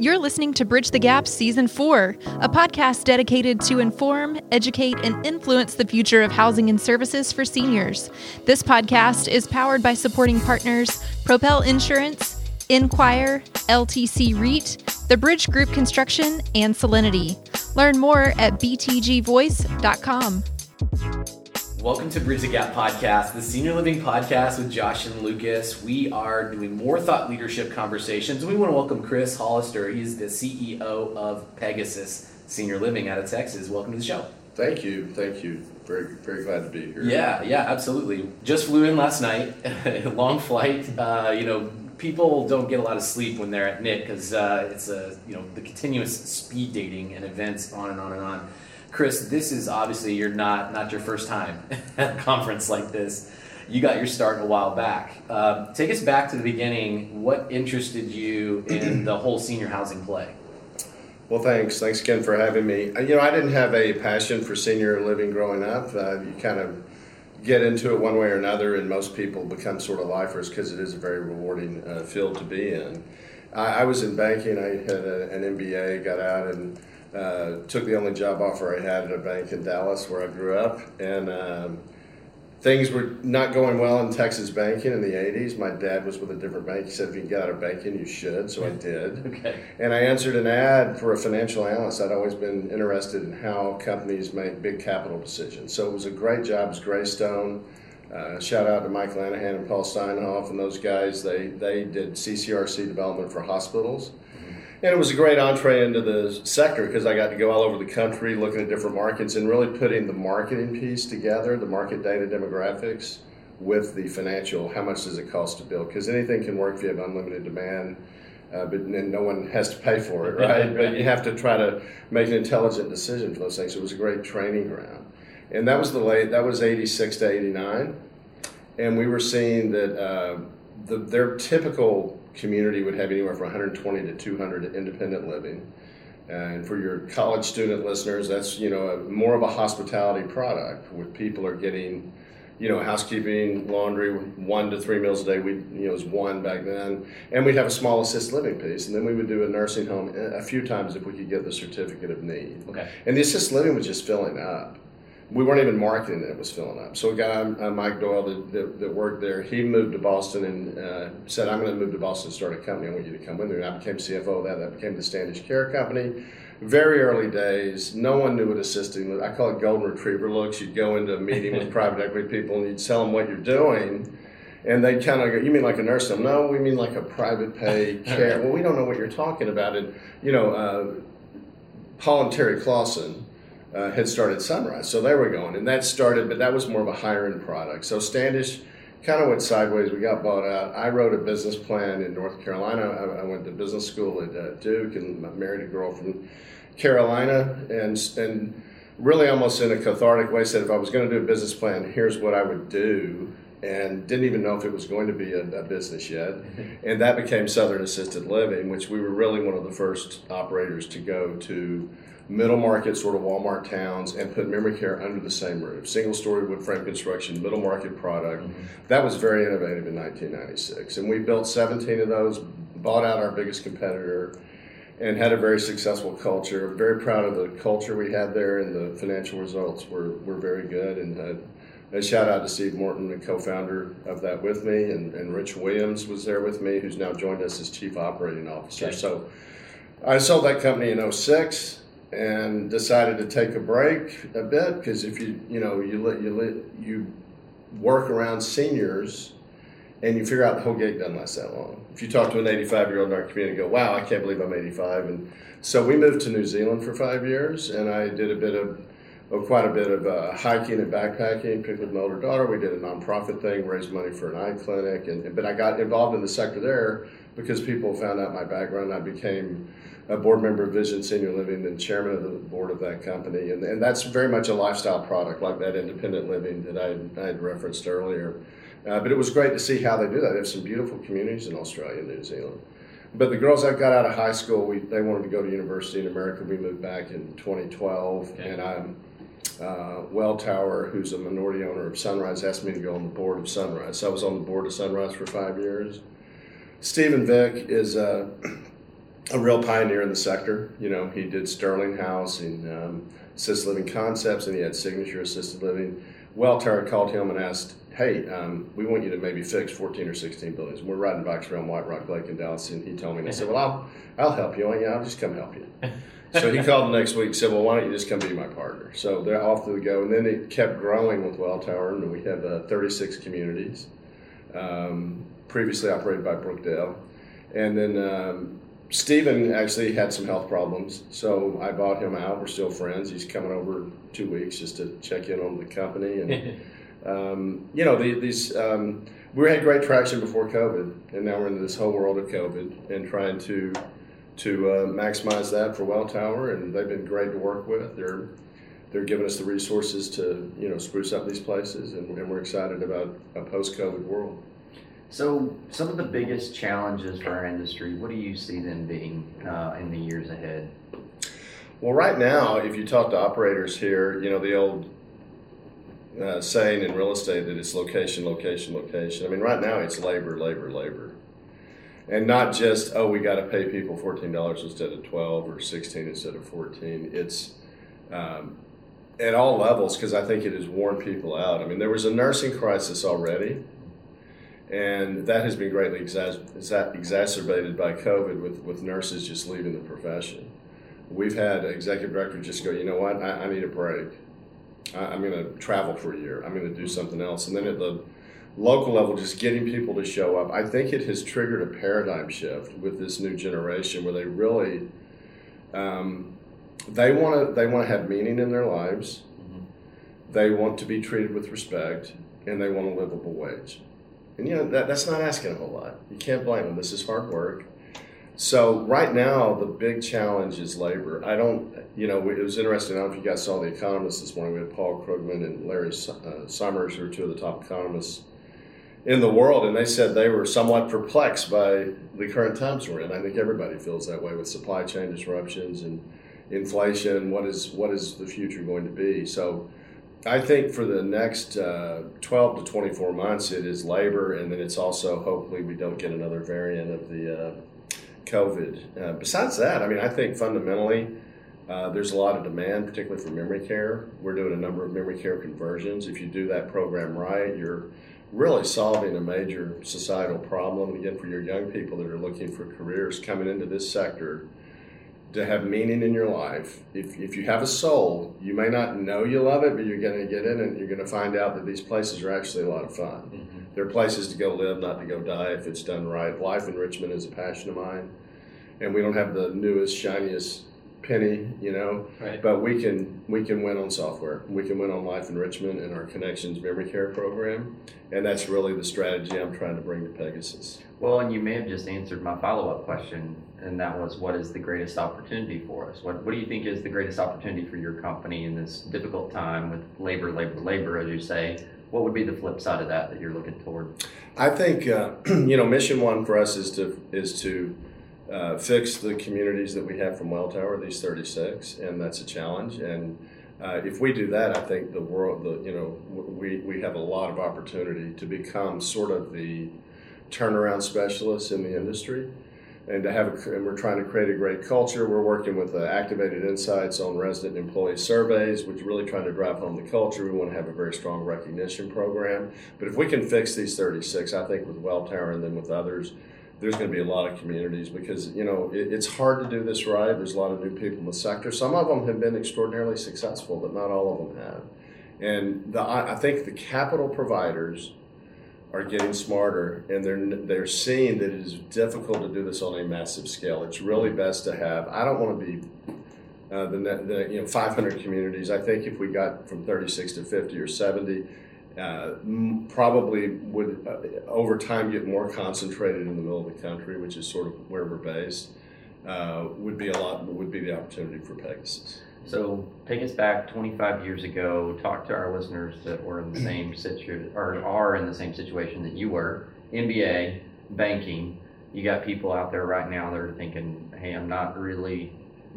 You're listening to Bridge the Gap Season 4, a podcast dedicated to inform, educate, and influence the future of housing and services for seniors. This podcast is powered by supporting partners Propel Insurance, Enquire, LTC REIT, the Bridge Group Construction, and Solinity. Learn more at btgvoice.com. Welcome to Bridge the Gap podcast, the senior living podcast with Josh and Lucas. We are doing more thought leadership conversations. We want to welcome Chris Hollister. He's the CEO of Pegasus Senior Living out of Texas. Welcome to the show. Thank you, thank you. Very, very glad to be here. Yeah, yeah, absolutely. Just flew in last night. A long flight. Uh, you know, people don't get a lot of sleep when they're at NIC because uh, it's a you know the continuous speed dating and events on and on and on. Chris, this is obviously you're not not your first time at a conference like this. You got your start a while back. Uh, take us back to the beginning. What interested you in the whole senior housing play? Well, thanks. Thanks again for having me. Uh, you know, I didn't have a passion for senior living growing up. Uh, you kind of get into it one way or another, and most people become sort of lifers because it is a very rewarding uh, field to be in. I, I, was in banking. I had a, an MBA, got out, and uh, took the only job offer I had at a bank in Dallas where I grew up, and um, things were not going well in Texas banking in the 80s. My dad was with a different bank. He said, if you can get out of banking, you should. So I did. Okay. And I answered an ad for a financial analyst. I'd always been interested in how companies make big capital decisions. So it was a great job. It was Greystone. Uh, shout out to Mike Lanahan and Paul Steinhoff and those guys. They, they did CCRC development for hospitals. And it was a great entree into the sector because I got to go all over the country looking at different markets and really putting the marketing piece together, the market data demographics, with the financial. How much does it cost to build? Because anything can work if you have unlimited demand, uh, but then no one has to pay for it, right? but you have to try to make an intelligent decision for those things. It was a great training ground, and that was the late. That was eighty six to eighty nine, and we were seeing that uh, the, their typical community would have anywhere from 120 to 200 independent living. And for your college student listeners, that's you know a, more of a hospitality product where people are getting, you know, housekeeping, laundry, one to three meals a day. We you know it was one back then, and we'd have a small assisted living piece, and then we would do a nursing home a few times if we could get the certificate of need. Okay. And the assisted living was just filling up we weren't even marketing it; it was filling up. So a guy, uh, Mike Doyle, that, that, that, worked there, he moved to Boston and uh, said, "I'm going to move to Boston and start a company. I want you to come with me." And I became CFO of that. That became the Standish Care Company. Very early days, no one knew what assisting. Was. I call it golden retriever looks. You'd go into a meeting with private equity people and you'd tell them what you're doing. And they kind of go, "You mean like a nurse?" No, we mean like a private pay care. well, we don't know what you're talking about. And you know, uh, Paul and Terry Klaassen, uh, had started Sunrise. So they were going, and that started, but that was more of a higher end product. So Standish kind of went sideways. We got bought out. I wrote a business plan in North Carolina. I, I went to business school at uh, Duke and married a girl from Carolina, and and really almost in a cathartic way said if I was going to do a business plan, here's what I would do. And didn't even know if it was going to be a, a business yet. And that became Southern Assisted Living, which we were really one of the first operators to go to middle market sort of Walmart towns and put memory care under the same roof. Single story wood frame construction, middle market product. Mm-hmm. That was very innovative in 1996. And we built 17 of those, bought out our biggest competitor, and had a very successful culture. Very proud of the culture we had there, and the financial results were, were very good. And uh, a shout out to Steve Morton, the co-founder of that with me, and, and Rich Williams was there with me, who's now joined us as chief operating officer. Okay. So I sold that company in 06 and decided to take a break a bit because if you you know you let you let you work around seniors and you figure out the whole gig doesn't last that long. If you talk to an 85 year old in our community, go, wow, I can't believe I'm 85. And so we moved to New Zealand for five years, and I did a bit of, quite a bit of uh, hiking and backpacking, particularly with my older daughter. We did a nonprofit thing, raised money for an eye clinic, and but I got involved in the sector there because people found out my background. I became a board member of Vision Senior Living and chairman of the board of that company. And, and that's very much a lifestyle product, like that independent living that I, I had referenced earlier. Uh, but it was great to see how they do that. They have some beautiful communities in Australia and New Zealand. But the girls that got out of high school, we, they wanted to go to university in America. We moved back in 2012, okay. and I'm uh, Welltower, who's a minority owner of Sunrise, asked me to go on the board of Sunrise. So I was on the board of Sunrise for five years. Stephen Vick is uh, a real pioneer in the sector. You know, he did Sterling House and um, assisted living concepts, and he had Signature Assisted Living. Welltower called him and asked, "Hey, um, we want you to maybe fix 14 or 16 buildings. We're riding bikes around White Rock Lake in Dallas." And he told me, and I said, "Well, I'll I'll help you. yeah, I'll just come help you." so he called the next week and said, "Well, why don't you just come be my partner?" So they're off to the go, and then it kept growing with Welltower, and we have uh, 36 communities, um, previously operated by Brookdale, and then um, Stephen actually had some health problems, so I bought him out. We're still friends. He's coming over two weeks just to check in on the company, and um, you know the, these. Um, we had great traction before COVID, and now we're in this whole world of COVID and trying to to uh, maximize that for Welltower, and they've been great to work with. They're they're giving us the resources to you know spruce up these places, and, and we're excited about a post-COVID world. So, some of the biggest challenges for our industry, what do you see them being uh, in the years ahead? Well, right now, if you talk to operators here, you know, the old uh, saying in real estate that it's location, location, location. I mean, right now it's labor, labor, labor. And not just, oh, we got to pay people $14 instead of 12 or 16 instead of 14. It's um, at all levels because I think it has worn people out. I mean, there was a nursing crisis already and that has been greatly exacerbated by COVID with, with nurses just leaving the profession. We've had executive directors just go, you know what, I, I need a break. I, am going to travel for a year. I'm going to do something else. And then at the local level, just getting people to show up, I think it has triggered a paradigm shift with this new generation where they really um, they want to they want to have meaning in their lives. Mm-hmm. They want to be treated with respect, and they want a livable wage. And you know, that, that's not asking a whole lot. You can't blame them. This is hard work. So right now, the big challenge is labor. I don't, you know, it was interesting. I don't know if you guys saw The Economist this morning. We had Paul Krugman and Larry uh, Summers, who are two of the top economists in the world, and they said they were somewhat perplexed by the current times we're in. I think everybody feels that way with supply chain disruptions and inflation. What is what is the future going to be? So I think for the next uh, 12 to 24 months, it is labor, and then it's also hopefully we don't get another variant of the uh, COVID. Uh, besides that, I mean, I think fundamentally uh, there's a lot of demand, particularly for memory care. We're doing a number of memory care conversions. If you do that program right, you're really solving a major societal problem. Again, for your young people that are looking for careers coming into this sector to have meaning in your life. If, if you have a soul, you may not know you love it, but you're going to get in and you're going to find out that these places are actually a lot of fun. Mm-hmm. They're places to go live, not to go die if it's done right. Life enrichment is a passion of mine. And we don't have the newest, shiniest penny, you know, right. but we can we can win on software. We can win on life enrichment and our connections memory care program, and that's really the strategy I'm trying to bring to Pegasus. Well, and you may have just answered my follow up question, and that was, what is the greatest opportunity for us? What What do you think is the greatest opportunity for your company in this difficult time with labor, labor, labor, as you say? What would be the flip side of that that you're looking toward? I think uh, you know, mission one for us is to is to uh, fix the communities that we have from Welltower, these 36, and that's a challenge. And uh, if we do that, I think the world, the, you know, we, we have a lot of opportunity to become sort of the turnaround specialists in the industry. And to have, a, and we're trying to create a great culture. We're working with uh, Activated Insights on resident employee surveys, which really trying to drive home the culture. We want to have a very strong recognition program. But if we can fix these 36, I think with Welltower and then with others, there's going to be a lot of communities because you know it, it's hard to do this right. There's a lot of new people in the sector. Some of them have been extraordinarily successful, but not all of them have. And the, I think the capital providers are getting smarter, and they're they're seeing that it is difficult to do this on a massive scale. It's really best to have. I don't want to be uh, the, the you know 500 communities. I think if we got from 36 to 50 or 70 uh, probably would uh, over time get more concentrated in the middle of the country, which is sort of where we're based. Uh, would be a lot would be the opportunity for Pegasus. So take us back 25 years ago. Talk to our listeners that were in the same situation or are in the same situation that you were. MBA, banking. You got people out there right now that are thinking, "Hey, I'm not really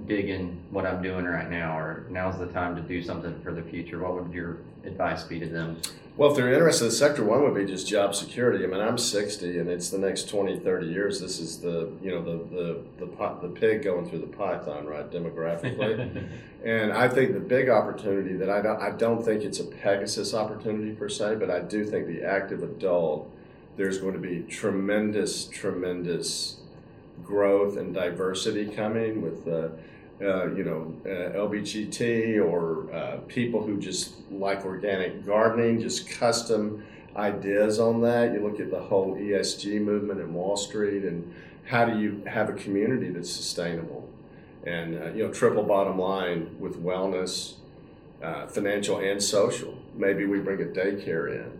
digging what I'm doing right now, or now's the time to do something for the future? What would your advice be to them? Well, if they're interested in the sector one would be just job security. I mean, I'm 60 and it's the next 20, 30 years. This is the, you know, the, the, the, pot, the pig going through the python, right, demographically. and I think the big opportunity that I don't, I don't think it's a Pegasus opportunity per se, but I do think the active adult, there's going to be tremendous, tremendous growth and diversity coming with the, uh, you know, uh, LBGT or uh, people who just like organic gardening, just custom ideas on that. You look at the whole ESG movement in Wall Street, and how do you have a community that's sustainable? And uh, you know, triple bottom line with wellness, uh, financial and social. Maybe we bring a daycare in,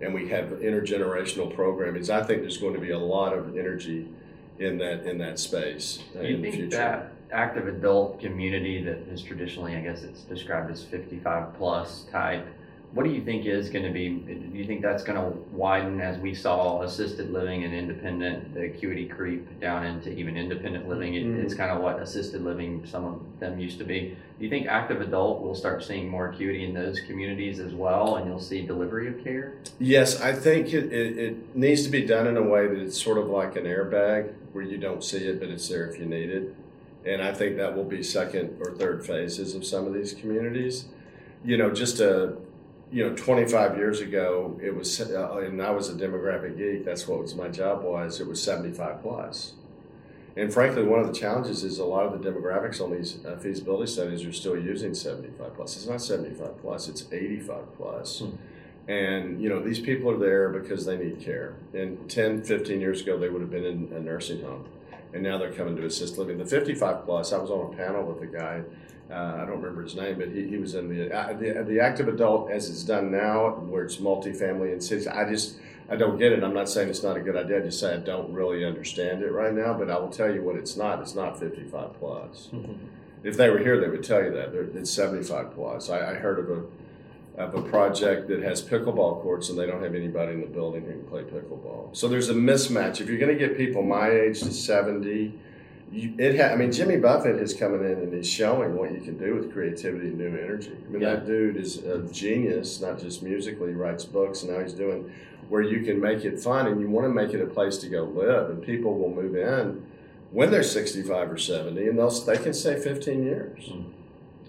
and we have intergenerational programming. I think there's going to be a lot of energy in that in that space uh, in the future. That active adult community that is traditionally, I guess it's described as 55 plus type, what do you think is going to be? Do you think that's going to widen as we saw assisted living and independent, the acuity creep down into even independent living? It, mm-hmm. It's kind of what assisted living, some of them used to be. Do you think active adult will start seeing more acuity in those communities as well, and you'll see delivery of care? Yes, I think it, it, it needs to be done in a way that it's sort of like an airbag where you don't see it, but it's there if you need it. And I think that will be second or third phases of some of these communities. You know, just a, you know, 25 years ago, it was, uh, and I was a demographic geek. That's what was my job was. It was 75. And frankly, one of the challenges is a lot of the demographics on these uh, feasibility studies are still using 75 plus. It's not 75 plus, it's 85 plus. Hmm. And, you know, these people are there because they need care. And 10, 15 years ago, they would have been in a nursing home and now they're coming to assist living. The 55 plus, I was on a panel with a guy, uh, I don't remember his name, but he, he was in the, uh, the, the active adult as it's done now, where it's multifamily and cities. I just I don't get it. I'm not saying it's not a good idea. I just say I don't really understand it right now. But I will tell you what it's not. It's not 55 plus. Mm-hmm. If they were here, they would tell you that it's 75 plus. I, I heard of a of a project that has pickleball courts and they don't have anybody in the building who can play pickleball. So there's a mismatch. If you're going to get people my age to 70, you, it ha- I mean, Jimmy Buffett is coming in and he's showing what you can do with creativity and new energy. I mean, yeah. that dude is a genius, not just musically, he writes books, and now he's doing where you can make it fun and you want to make it a place to go live, and people will move in when they're 65 or 70, and they'll, they can stay 15 years. Hmm.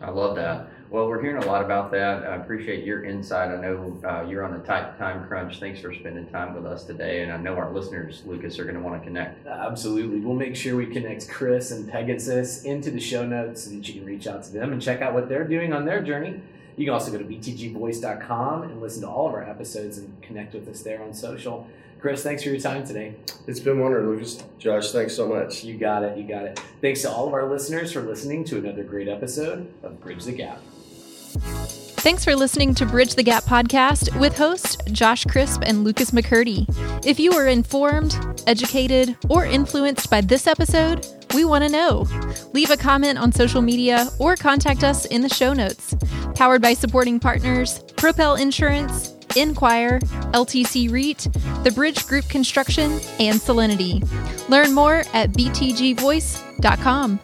I love that. Well, we're hearing a lot about that. I appreciate your insight. I know uh, you're on a tight time crunch. Thanks for spending time with us today. And I know our listeners, Lucas, are going to want to connect. Absolutely. We'll make sure we connect Chris and Pegasus into the show notes so that you can reach out to them and check out what they're doing on their journey. You can also go to btgvoice.com and listen to all of our episodes and connect with us there on social. Chris, thanks for your time today. It's been wonderful, Lucas. Josh, thanks so much. You got it. You got it. Thanks to all of our listeners for listening to another great episode of Bridge the Gap. Thanks for listening to Bridge the Gap podcast with hosts Josh Crisp and Lucas McCurdy. If you were informed, educated, or influenced by this episode, we want to know. Leave a comment on social media or contact us in the show notes. Powered by supporting partners Propel Insurance, Enquire, LTC REIT, The Bridge Group Construction, and Solinity. Learn more at btgvoice.com.